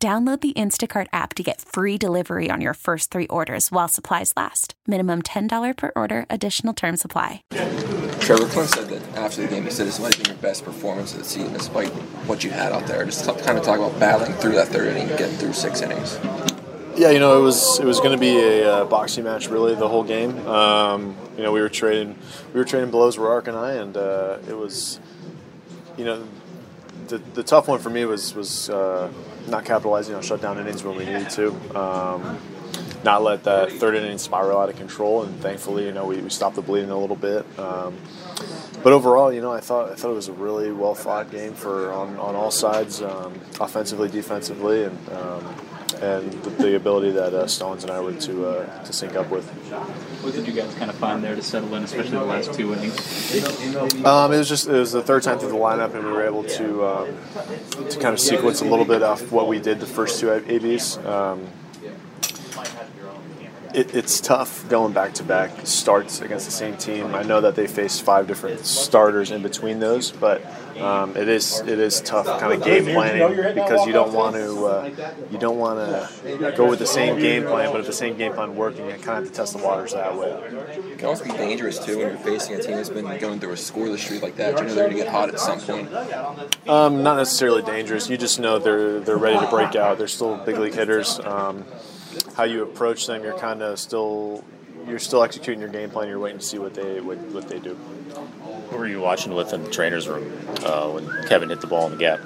Download the Instacart app to get free delivery on your first three orders while supplies last. Minimum $10 per order, additional term supply. Trevor Clint said that after the game, he said this might have been your best performance of the season, despite what you had out there. Just kind of talk about battling through that third inning, getting through six innings. Yeah, you know, it was it was going to be a uh, boxing match really the whole game. Um, you know, we were trading we were trading blows, Roark and I, and uh, it was, you know, the, the tough one for me was was uh, not capitalizing on shutdown innings when we needed to. Um, not let that third inning spiral out of control, and thankfully, you know, we, we stopped the bleeding a little bit. Um, but overall, you know, I thought I thought it was a really well fought game for on, on all sides, um, offensively, defensively, and um, and the, the, ability that uh, Stones and I were to uh, to sync up with. What did you guys kind of find there to settle in, especially the last two innings? Um, it was just it was the third time through the lineup, and we were able to um, to kind of sequence a little bit off what we did the first two ABs. Um, it, it's tough going back to back starts against the same team. I know that they faced five different starters in between those, but um, it is it is tough kind of game planning because you don't want to uh, you don't want to go with the same game plan, but if the same game plan working, you kind of have to test the waters that way. It can also be dangerous too when you're facing a team that's been going through a scoreless streak like that. You know they're going to get hot at some point. Um, not necessarily dangerous. You just know they're they're ready to break out. They're still big league hitters. Um, how you approach them, you're kind of still you're still executing your game plan. You're waiting to see what they what, what they do. Who were you watching with in the trainer's room uh, when Kevin hit the ball in the gap?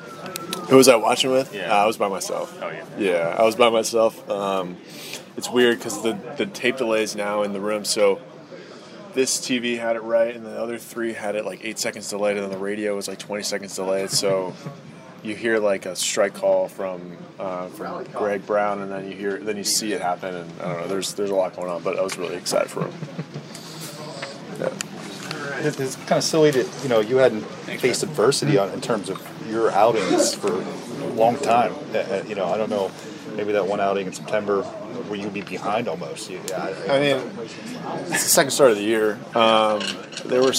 Who was I watching with? Yeah, uh, I was by myself. Oh yeah. Yeah, I was by myself. Um, it's weird because the the tape delays now in the room, so this TV had it right, and the other three had it like eight seconds delayed, and then the radio was like 20 seconds delayed. So you hear like a strike call from uh, from Greg Brown, and then you hear then you see it happen, and I don't know. There's there's a lot going on, but I was really excited for him. Yeah. It's kind of silly that you know you hadn't faced adversity on, in terms of your outings for a long time. Uh, uh, you know, I don't know. Maybe that one outing in September where you'd be behind almost. Yeah, I, I mean, it's the second start of the year. Um, there were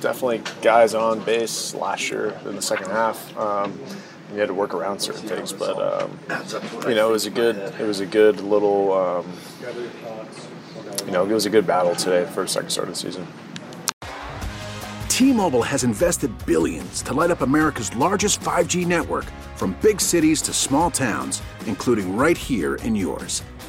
definitely guys on base last year in the second half. Um, you had to work around certain things, but um, you know, it was a good, it was a good little, um, you know, it was a good battle today for second start of the season. T-Mobile has invested billions to light up America's largest 5G network, from big cities to small towns, including right here in yours.